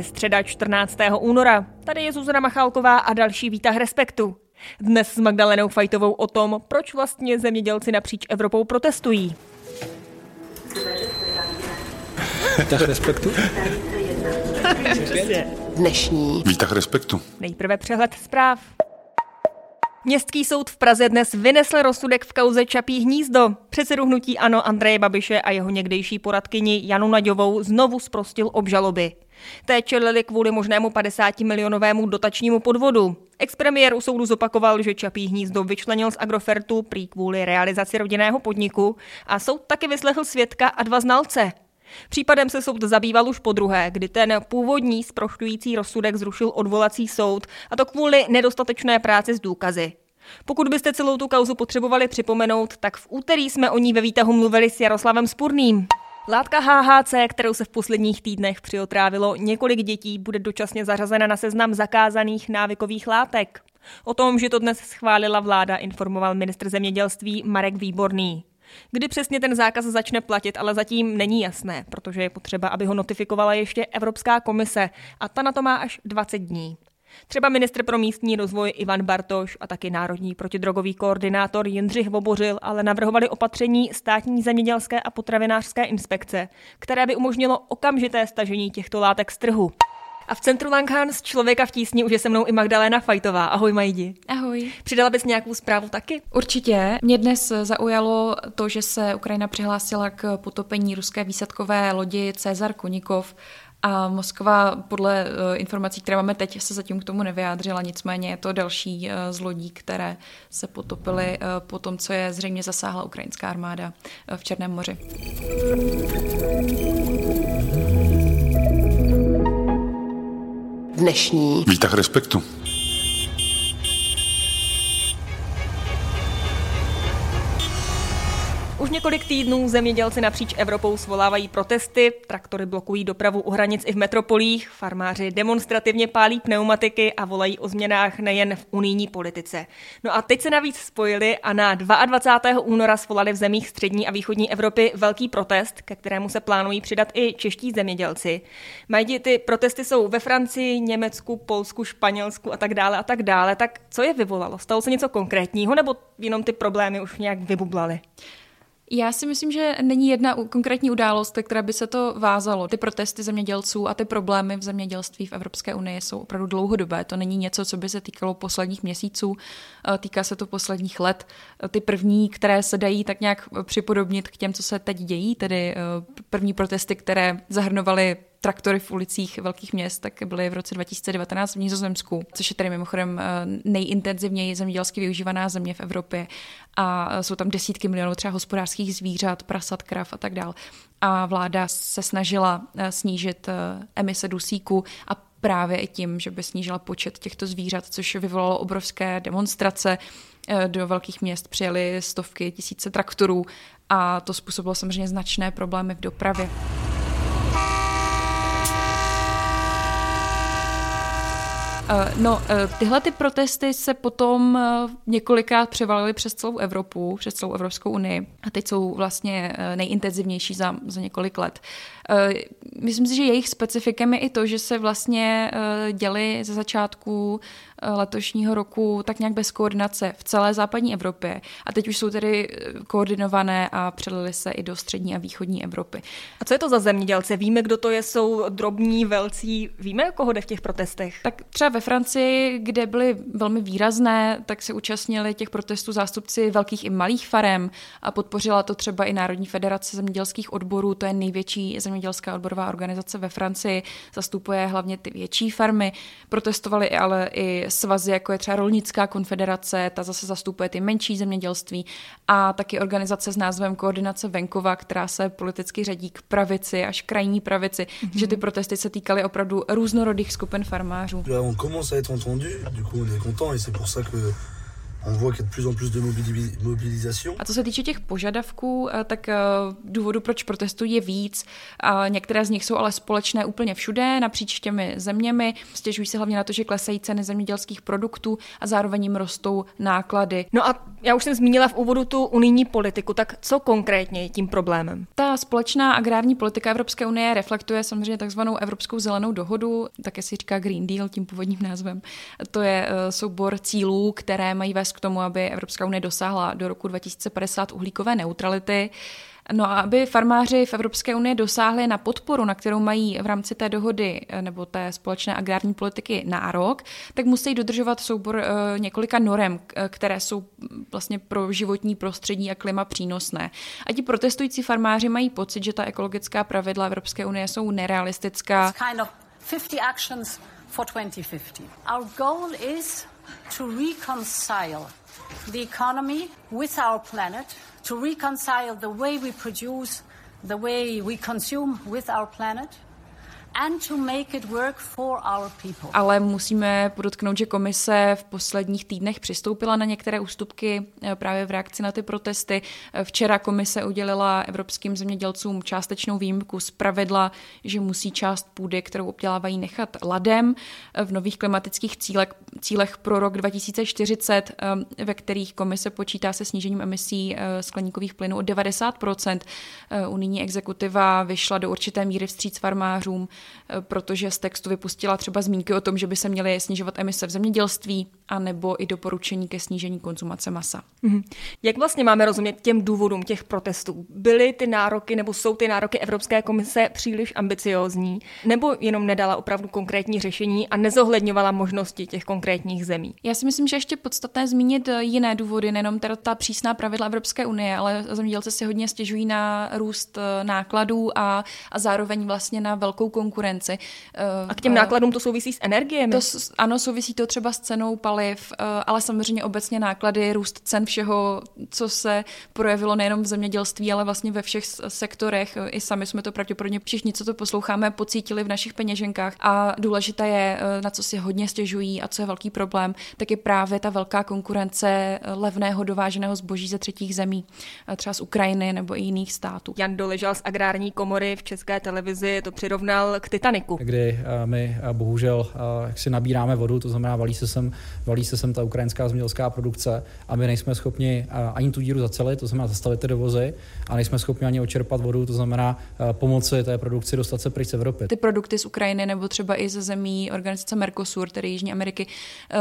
Je středa 14. února. Tady je Zuzana Machálková a další výtah Respektu. Dnes s Magdalenou Fajtovou o tom, proč vlastně zemědělci napříč Evropou protestují. Výtah Respektu? Dnešní Výtah Respektu. Nejprve přehled zpráv. Městský soud v Praze dnes vynesl rozsudek v kauze Čapí hnízdo. Předsedu hnutí Ano Andreje Babiše a jeho někdejší poradkyni Janu Naďovou znovu zprostil obžaloby. Té čelili kvůli možnému 50 milionovému dotačnímu podvodu. Expremiér u soudu zopakoval, že Čapí hnízdo vyčlenil z Agrofertu prý kvůli realizaci rodinného podniku a soud taky vyslechl svědka a dva znalce. Případem se soud zabýval už po druhé, kdy ten původní zprošťující rozsudek zrušil odvolací soud, a to kvůli nedostatečné práci s důkazy. Pokud byste celou tu kauzu potřebovali připomenout, tak v úterý jsme o ní ve výtahu mluvili s Jaroslavem Spurným. Látka HHC, kterou se v posledních týdnech přiotrávilo několik dětí, bude dočasně zařazena na seznam zakázaných návykových látek. O tom, že to dnes schválila vláda, informoval ministr zemědělství Marek Výborný. Kdy přesně ten zákaz začne platit, ale zatím není jasné, protože je potřeba, aby ho notifikovala ještě Evropská komise a ta na to má až 20 dní. Třeba ministr pro místní rozvoj Ivan Bartoš a taky národní protidrogový koordinátor Jindřich Vobořil ale navrhovali opatření státní zemědělské a potravinářské inspekce, které by umožnilo okamžité stažení těchto látek z trhu. A v centru Langhans člověka v tísni už je se mnou i Magdalena Fajtová. Ahoj Majdi. Ahoj. Přidala bys nějakou zprávu taky? Určitě. Mě dnes zaujalo to, že se Ukrajina přihlásila k potopení ruské výsadkové lodi Cezar Konikov a Moskva podle uh, informací, které máme teď, se zatím k tomu nevyjádřila, nicméně je to další uh, z lodí, které se potopily uh, po tom, co je zřejmě zasáhla ukrajinská armáda v Černém moři. dnešní Výtah Respektu. Už několik týdnů zemědělci napříč Evropou svolávají protesty, traktory blokují dopravu u hranic i v metropolích, farmáři demonstrativně pálí pneumatiky a volají o změnách nejen v unijní politice. No a teď se navíc spojili a na 22. února svolali v zemích střední a východní Evropy velký protest, ke kterému se plánují přidat i čeští zemědělci. Mají ty protesty jsou ve Francii, Německu, Polsku, Španělsku a tak dále a tak dále. Tak co je vyvolalo? Stalo se něco konkrétního nebo jenom ty problémy už nějak vybublaly? Já si myslím, že není jedna konkrétní událost, která by se to vázalo. Ty protesty zemědělců a ty problémy v zemědělství v Evropské unii jsou opravdu dlouhodobé. To není něco, co by se týkalo posledních měsíců, eh, týká se to posledních let. Eh, ty první, které se dají tak nějak připodobnit k těm, co se teď dějí, tedy eh, první protesty, které zahrnovaly traktory v ulicích velkých měst, tak byly v roce 2019 v Nizozemsku, což je tady mimochodem eh, nejintenzivněji zemědělsky využívaná země v Evropě. A jsou tam desítky milionů třeba hospodářských zvířat, prasat, krav a tak dále. A vláda se snažila eh, snížit eh, emise dusíku a právě i tím, že by snížila počet těchto zvířat, což vyvolalo obrovské demonstrace. Do velkých měst přijeli stovky, tisíce traktorů a to způsobilo samozřejmě značné problémy v dopravě. No, eh, tyhle ty protesty se potom eh, několikrát převalily přes celou Evropu, přes celou Evropskou unii a teď jsou vlastně nejintenzivnější za, za několik let. Myslím si, že jejich specifikem je i to, že se vlastně děli ze začátku letošního roku tak nějak bez koordinace v celé západní Evropě a teď už jsou tedy koordinované a přelili se i do střední a východní Evropy. A co je to za zemědělce? Víme, kdo to je? Jsou drobní, velcí? Víme, koho jde v těch protestech? Tak třeba ve Francii, kde byly velmi výrazné, tak se účastnili těch protestů zástupci velkých i malých farem a podpořila to třeba i Národní federace zemědělských odborů, to je největší zemědělská odborová organizace ve Francii, zastupuje hlavně ty větší farmy. Protestovali ale i svazy, jako je třeba Rolnická konfederace, ta zase zastupuje ty menší zemědělství a taky organizace s názvem Koordinace venkova, která se politicky řadí k pravici až krajní pravici, mm-hmm. že ty protesty se týkaly opravdu různorodých skupin farmářů commence à être entendu, du coup on est content et c'est pour ça que A co se týče těch požadavků, eh, tak eh, důvodu, proč protestují, je víc. A některé z nich jsou ale společné úplně všude, napříč těmi zeměmi. Stěžují se hlavně na to, že klesají ceny zemědělských produktů a zároveň jim rostou náklady. No a já už jsem zmínila v úvodu tu unijní politiku, tak co konkrétně je tím problémem? Ta společná agrární politika Evropské unie reflektuje samozřejmě takzvanou Evropskou zelenou dohodu, také si říká Green Deal tím původním názvem. To je eh, soubor cílů, které mají k tomu, aby Evropská unie dosáhla do roku 2050 uhlíkové neutrality. No a aby farmáři v Evropské unii dosáhli na podporu, na kterou mají v rámci té dohody eh, nebo té společné agrární politiky nárok, tak musí dodržovat soubor uh, několika norem, které jsou vlastně pro životní prostředí a klima přínosné. A ti protestující farmáři mají pocit, že ta ekologická pravidla Evropské unie jsou nerealistická. Kind of 50 actions for 2050. Our goal is to reconcile the economy with our planet, to reconcile the way we produce, the way we consume with our planet, ale musíme podotknout, že komise v posledních týdnech přistoupila na některé ústupky eh, právě v reakci na ty protesty. Eh, včera komise udělila evropským zemědělcům částečnou výjimku z pravidla, že musí část půdy, kterou obdělávají, nechat ladem. Eh, v nových klimatických cílech, cílech pro rok 2040, ve kterých komise počítá se snížením emisí skleníkových plynů o 90% Unijní exekutiva vyšla do určité míry vstříc farmářům protože z textu vypustila třeba zmínky o tom, že by se měly snižovat emise v zemědělství, a nebo i doporučení ke snížení konzumace masa. Mm-hmm. Jak vlastně máme rozumět těm důvodům těch protestů? Byly ty nároky nebo jsou ty nároky Evropské komise příliš ambiciózní, nebo jenom nedala opravdu konkrétní řešení a nezohledňovala možnosti těch konkrétních zemí? Já si myslím, že ještě podstatné zmínit eh, jiné důvody, nejenom teda ta přísná pravidla Evropské unie, ale zemědělci si hodně stěžují na růst eh, nákladů a, a zároveň vlastně na velkou konkurenci. A k těm nákladům to souvisí s energiemi? To, ano, souvisí to třeba s cenou paliv, ale samozřejmě obecně náklady, růst cen všeho, co se projevilo nejenom v zemědělství, ale vlastně ve všech sektorech. I sami jsme to pravděpodobně všichni, co to posloucháme, pocítili v našich peněženkách. A důležité je, na co si hodně stěžují a co je velký problém, tak je právě ta velká konkurence levného dováženého zboží ze třetích zemí, třeba z Ukrajiny nebo i jiných států. Jan Doležal z agrární komory v České televizi to přirovnal k Titaniku. Kdy eh, my eh, bohužel eh, jak si nabíráme vodu, to znamená valí se sem, valí se sem ta ukrajinská zemědělská produkce a my nejsme schopni ani tu díru zacelit, to znamená zastavit ty dovozy, a nejsme schopni ani očerpat vodu, to znamená pomoci té produkci dostat se pryč z Evropy. Ty produkty z Ukrajiny nebo třeba i ze zemí organizace Mercosur, tedy Jižní Ameriky,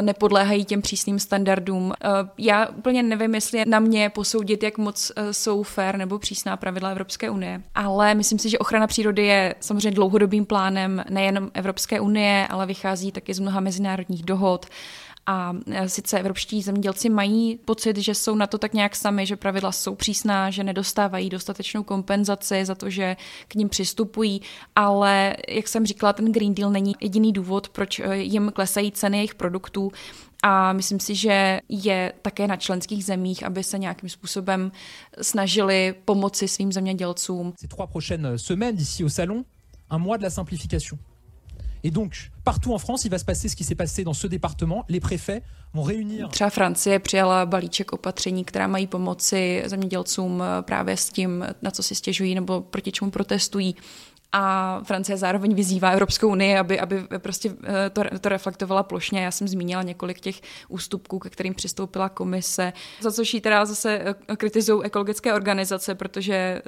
nepodléhají těm přísným standardům. Já úplně nevím, jestli je na mě posoudit, jak moc jsou fair nebo přísná pravidla Evropské unie, ale myslím si, že ochrana přírody je samozřejmě dlouhodobým plánem nejen Evropské unie, ale vychází taky z mnoha mezinárodních dohod. A e, sice evropští zemědělci mají pocit, že jsou na to tak nějak sami, že pravidla jsou přísná, že nedostávají dostatečnou kompenzaci za to, že k ním přistupují, ale jak jsem říkala, ten Green Deal není jediný důvod, proč e, jim klesají ceny jejich produktů. A myslím si, že je také na členských zemích, aby se nějakým způsobem snažili pomoci svým zemědělcům. Ces trois prochaines semaines au salon, un mois de la simplification. Et donc, partout en France, il va se passer ce qui s'est passé dans ce département. Les préfets vont réunir. Třeba Francie přijala balíček opatření, která mají pomoci zemědělcům eh, právě s tím, na co si stěžují nebo proti čemu protestují. A Francie zároveň vyzývá Evropskou unii, aby, aby prostě eh, to, to reflektovala plošně. Já jsem zmínila několik těch ústupků, ke kterým přistoupila komise, za což ji teda zase eh, kritizují ekologické organizace, protože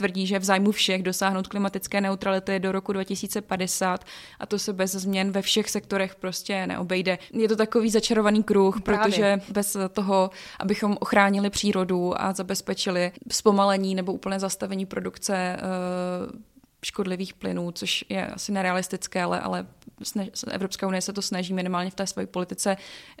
tvrdí, že v zájmu všech dosáhnout klimatické neutrality do roku 2050 a to se bez změn ve všech sektorech prostě neobejde. Je to takový začarovaný kruh, Právě. protože bez toho, abychom ochránili přírodu a zabezpečili zpomalení nebo úplné zastavení produkce eh, škodlivých plynů, což je asi nerealistické, ale, ale Evropská unie se to snaží minimálně v té své politice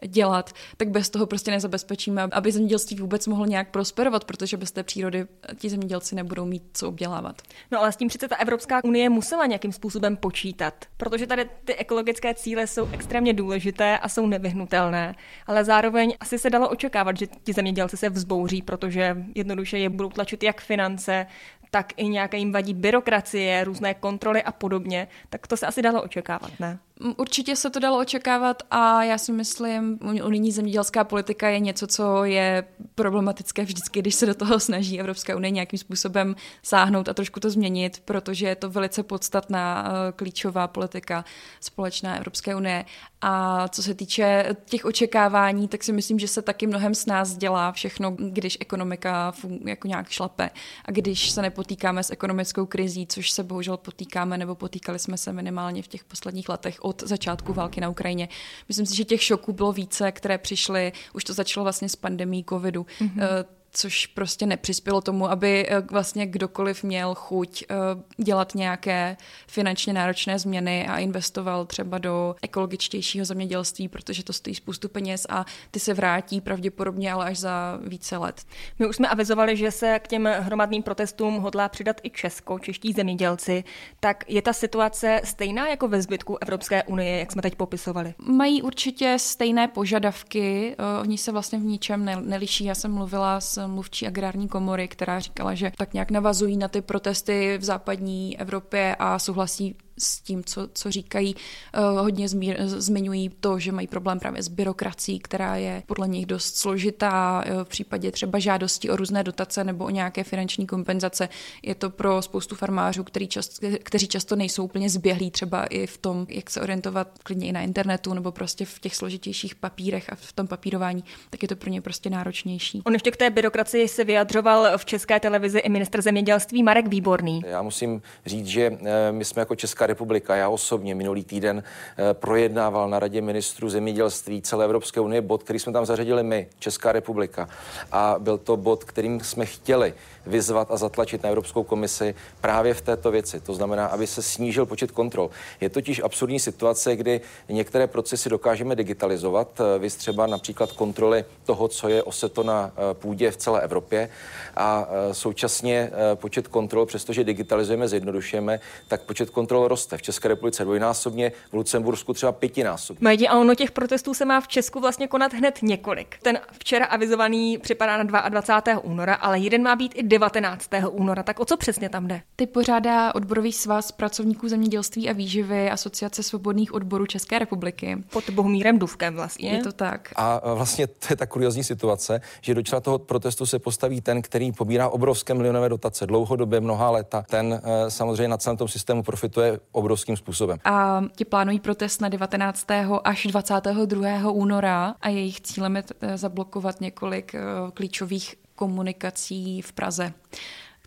dělat, tak bez toho prostě nezabezpečíme, aby zemědělství vůbec mohlo nějak prosperovat, protože bez té přírody ti zemědělci nebudou mít co obdělávat. No ale s tím přece ta Evropská unie musela nějakým způsobem počítat, protože tady ty ekologické cíle jsou extrémně důležité a jsou nevyhnutelné, ale zároveň asi se dalo očekávat, že ti zemědělci se vzbouří, protože jednoduše je budou tlačit jak finance, tak i nějaké jim vadí byrokracie, různé kontroly a podobně, tak to se asi dalo očekávat, ne? Určitě se to dalo očekávat a já si myslím, unijní zemědělská politika je něco, co je problematické vždycky, když se do toho snaží Evropská unie nějakým způsobem sáhnout a trošku to změnit, protože je to velice podstatná eh, klíčová politika společná Evropské unie. A co se týče těch očekávání, tak si myslím, že se taky mnohem s nás dělá všechno, když ekonomika jako nějak šlape a když se nepotýkáme s ekonomickou krizí, což se bohužel potýkáme nebo potýkali jsme se minimálně v těch posledních letech od začátku války na Ukrajině. Myslím si, že těch šoků bylo více, které přišly, už to začalo vlastně s pandemí covidu. Mm-hmm což prostě nepřispělo tomu, aby eh, vlastně kdokoliv měl chuť eh, dělat nějaké finančně náročné změny a investoval třeba do ekologičtějšího zemědělství, protože to stojí spoustu peněz a ty se vrátí pravděpodobně, ale až za více let. My už jsme avizovali, že se k těm hromadným protestům hodlá přidat i Česko, čeští zemědělci. Tak je ta situace stejná jako ve zbytku Evropské unie, jak jsme teď popisovali? Mají určitě stejné požadavky, eh, oni se vlastně v ničem neliší. Já jsem mluvila s mluvčí agrární komory, která říkala, že tak nějak navazují na ty protesty v západní Evropě a souhlasí s tím, co, co říkají. Eh, hodně zmír, zmiňují to, že mají problém právě s byrokracií, která je podle nich dost složitá. Eh, v případě třeba žádosti o různé dotace nebo o nějaké finanční kompenzace je to pro spoustu farmářů, který čast, kteří často nejsou úplně zběhlí třeba i v tom, jak se orientovat klidně i na internetu nebo prostě v těch složitějších papírech a v tom papírování, tak je to pro ně prostě náročnější. On ještě k té byrokracii se vyjadřoval v České televizi i ministr zemědělství Marek Výborný. Já musím říct, že eh, my jsme jako Česká republika, já osobně minulý týden eh, projednával na Radě ministrů zemědělství celé Evropské unie bod, který jsme tam zařadili my, Česká republika. A byl to bod, kterým jsme chtěli vyzvat a zatlačit na Evropskou komisi právě v této věci. To znamená, aby se snížil počet kontrol. Je totiž absurdní situace, kdy některé procesy dokážeme digitalizovat, eh, vy třeba například kontroly toho, co je oseto na eh, půdě v celé Evropě a současně počet kontrol, přestože digitalizujeme, zjednodušujeme, tak počet kontrol roste roste. V České republice dvojnásobně, v Lucembursku třeba pětinásobně. Majdi, a ono těch protestů se má v Česku vlastně konat hned několik. Ten včera avizovaný připadá na 22. února, ale jeden má být i 19. února. Tak o co přesně tam jde? Ty pořádá odborový svaz pracovníků zemědělství a výživy Asociace svobodných odborů České republiky. Pod Bohumírem Duvkem vlastně. Je to tak. A vlastně to je ta kuriozní situace, že do čela toho protestu se postaví ten, který pobírá obrovské milionové dotace dlouhodobě, mnoha léta. Ten eh, samozřejmě na celém tom systému profituje obrovským způsobem. A ti plánují protest na 19. až 22. února a jejich cílem je zablokovat několik eh, klíčových komunikací v Praze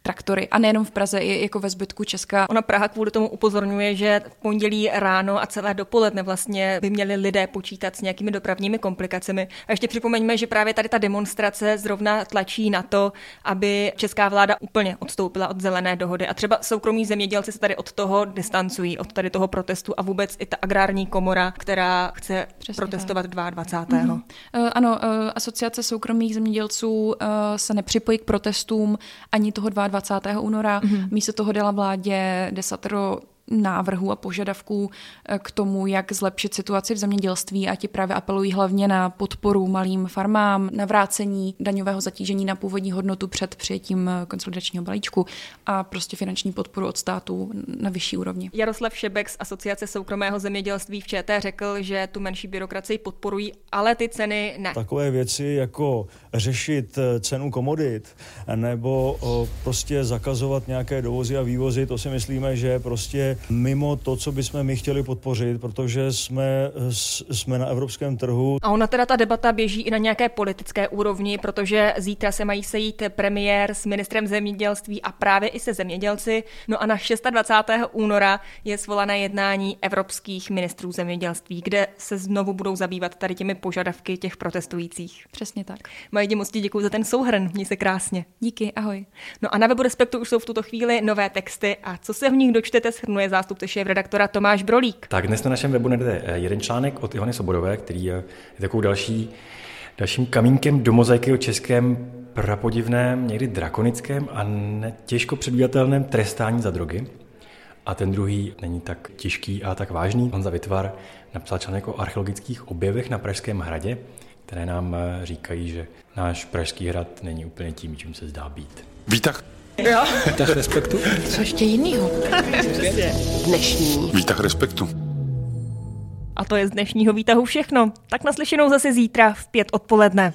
traktory. A nejenom v Praze, i jako ve zbytku Česka. Ona Praha kvůli tomu upozorňuje, že v pondělí ráno a celé dopoledne vlastně by měli lidé počítat s nějakými dopravními komplikacemi. A ještě připomeňme, že právě tady ta demonstrace zrovna tlačí na to, aby česká vláda úplně odstoupila od zelené dohody. A třeba soukromí zemědělci se tady od toho distancují, od tady toho protestu a vůbec i ta agrární komora, která chce Přesně protestovat tak. 22. Mm-hmm. Uh, ano, uh, asociace soukromých zemědělců uh, se nepřipojí k protestům ani toho 22 20. února. Mm-hmm. Místo toho dala vládě desatero návrhů a požadavků eh, k tomu, jak zlepšit situaci v zemědělství a ti právě apelují hlavně na podporu malým farmám, na vrácení daňového zatížení na původní hodnotu před přijetím eh, konsolidačního balíčku a prostě finanční podporu od státu na vyšší úrovni. Jaroslav Šebek z Asociace soukromého zemědělství v ČT řekl, že tu menší byrokracii podporují, ale ty ceny ne. Takové věci jako řešit eh, cenu komodit nebo prostě zakazovat nějaké dovozy a vývozy, to si myslíme, že prostě mimo to, co bychom my chtěli podpořit, protože jsme, jsme na evropském trhu. A ona teda ta debata běží i na nějaké politické úrovni, protože zítra se mají sejít premiér s ministrem zemědělství a právě i se zemědělci. No a na 26. února je svolané jednání evropských ministrů zemědělství, kde se znovu budou zabývat tady těmi požadavky těch protestujících. Přesně tak. Majdi, moc ti děkuji za ten souhrn, měj se krásně. Díky, ahoj. No a na webu Respektu už jsou v tuto chvíli nové texty a co se v nich dočtete, shrnuje je zástupce šéf-redaktora Tomáš Brolík. Tak dnes na našem webu najdete eh, jeden článek od Ivany Sobodové, který je takovou další, dalším kamínkem do mozaiky o českém prapodivném, někdy drakonickém a těžko předvídatelném trestání za drogy. A ten druhý není tak těžký a tak vážný. Honza Vytvar napsal článek o archeologických objevech na Pražském hradě, které nám eh, říkají, že náš Pražský hrad není úplně tím, čím se zdá být. Výtah Jo. Výtah respektu. Co ještě jinýho? Dnešní. Výtah respektu. A to je z dnešního výtahu všechno. Tak naslyšenou zase zítra v pět odpoledne.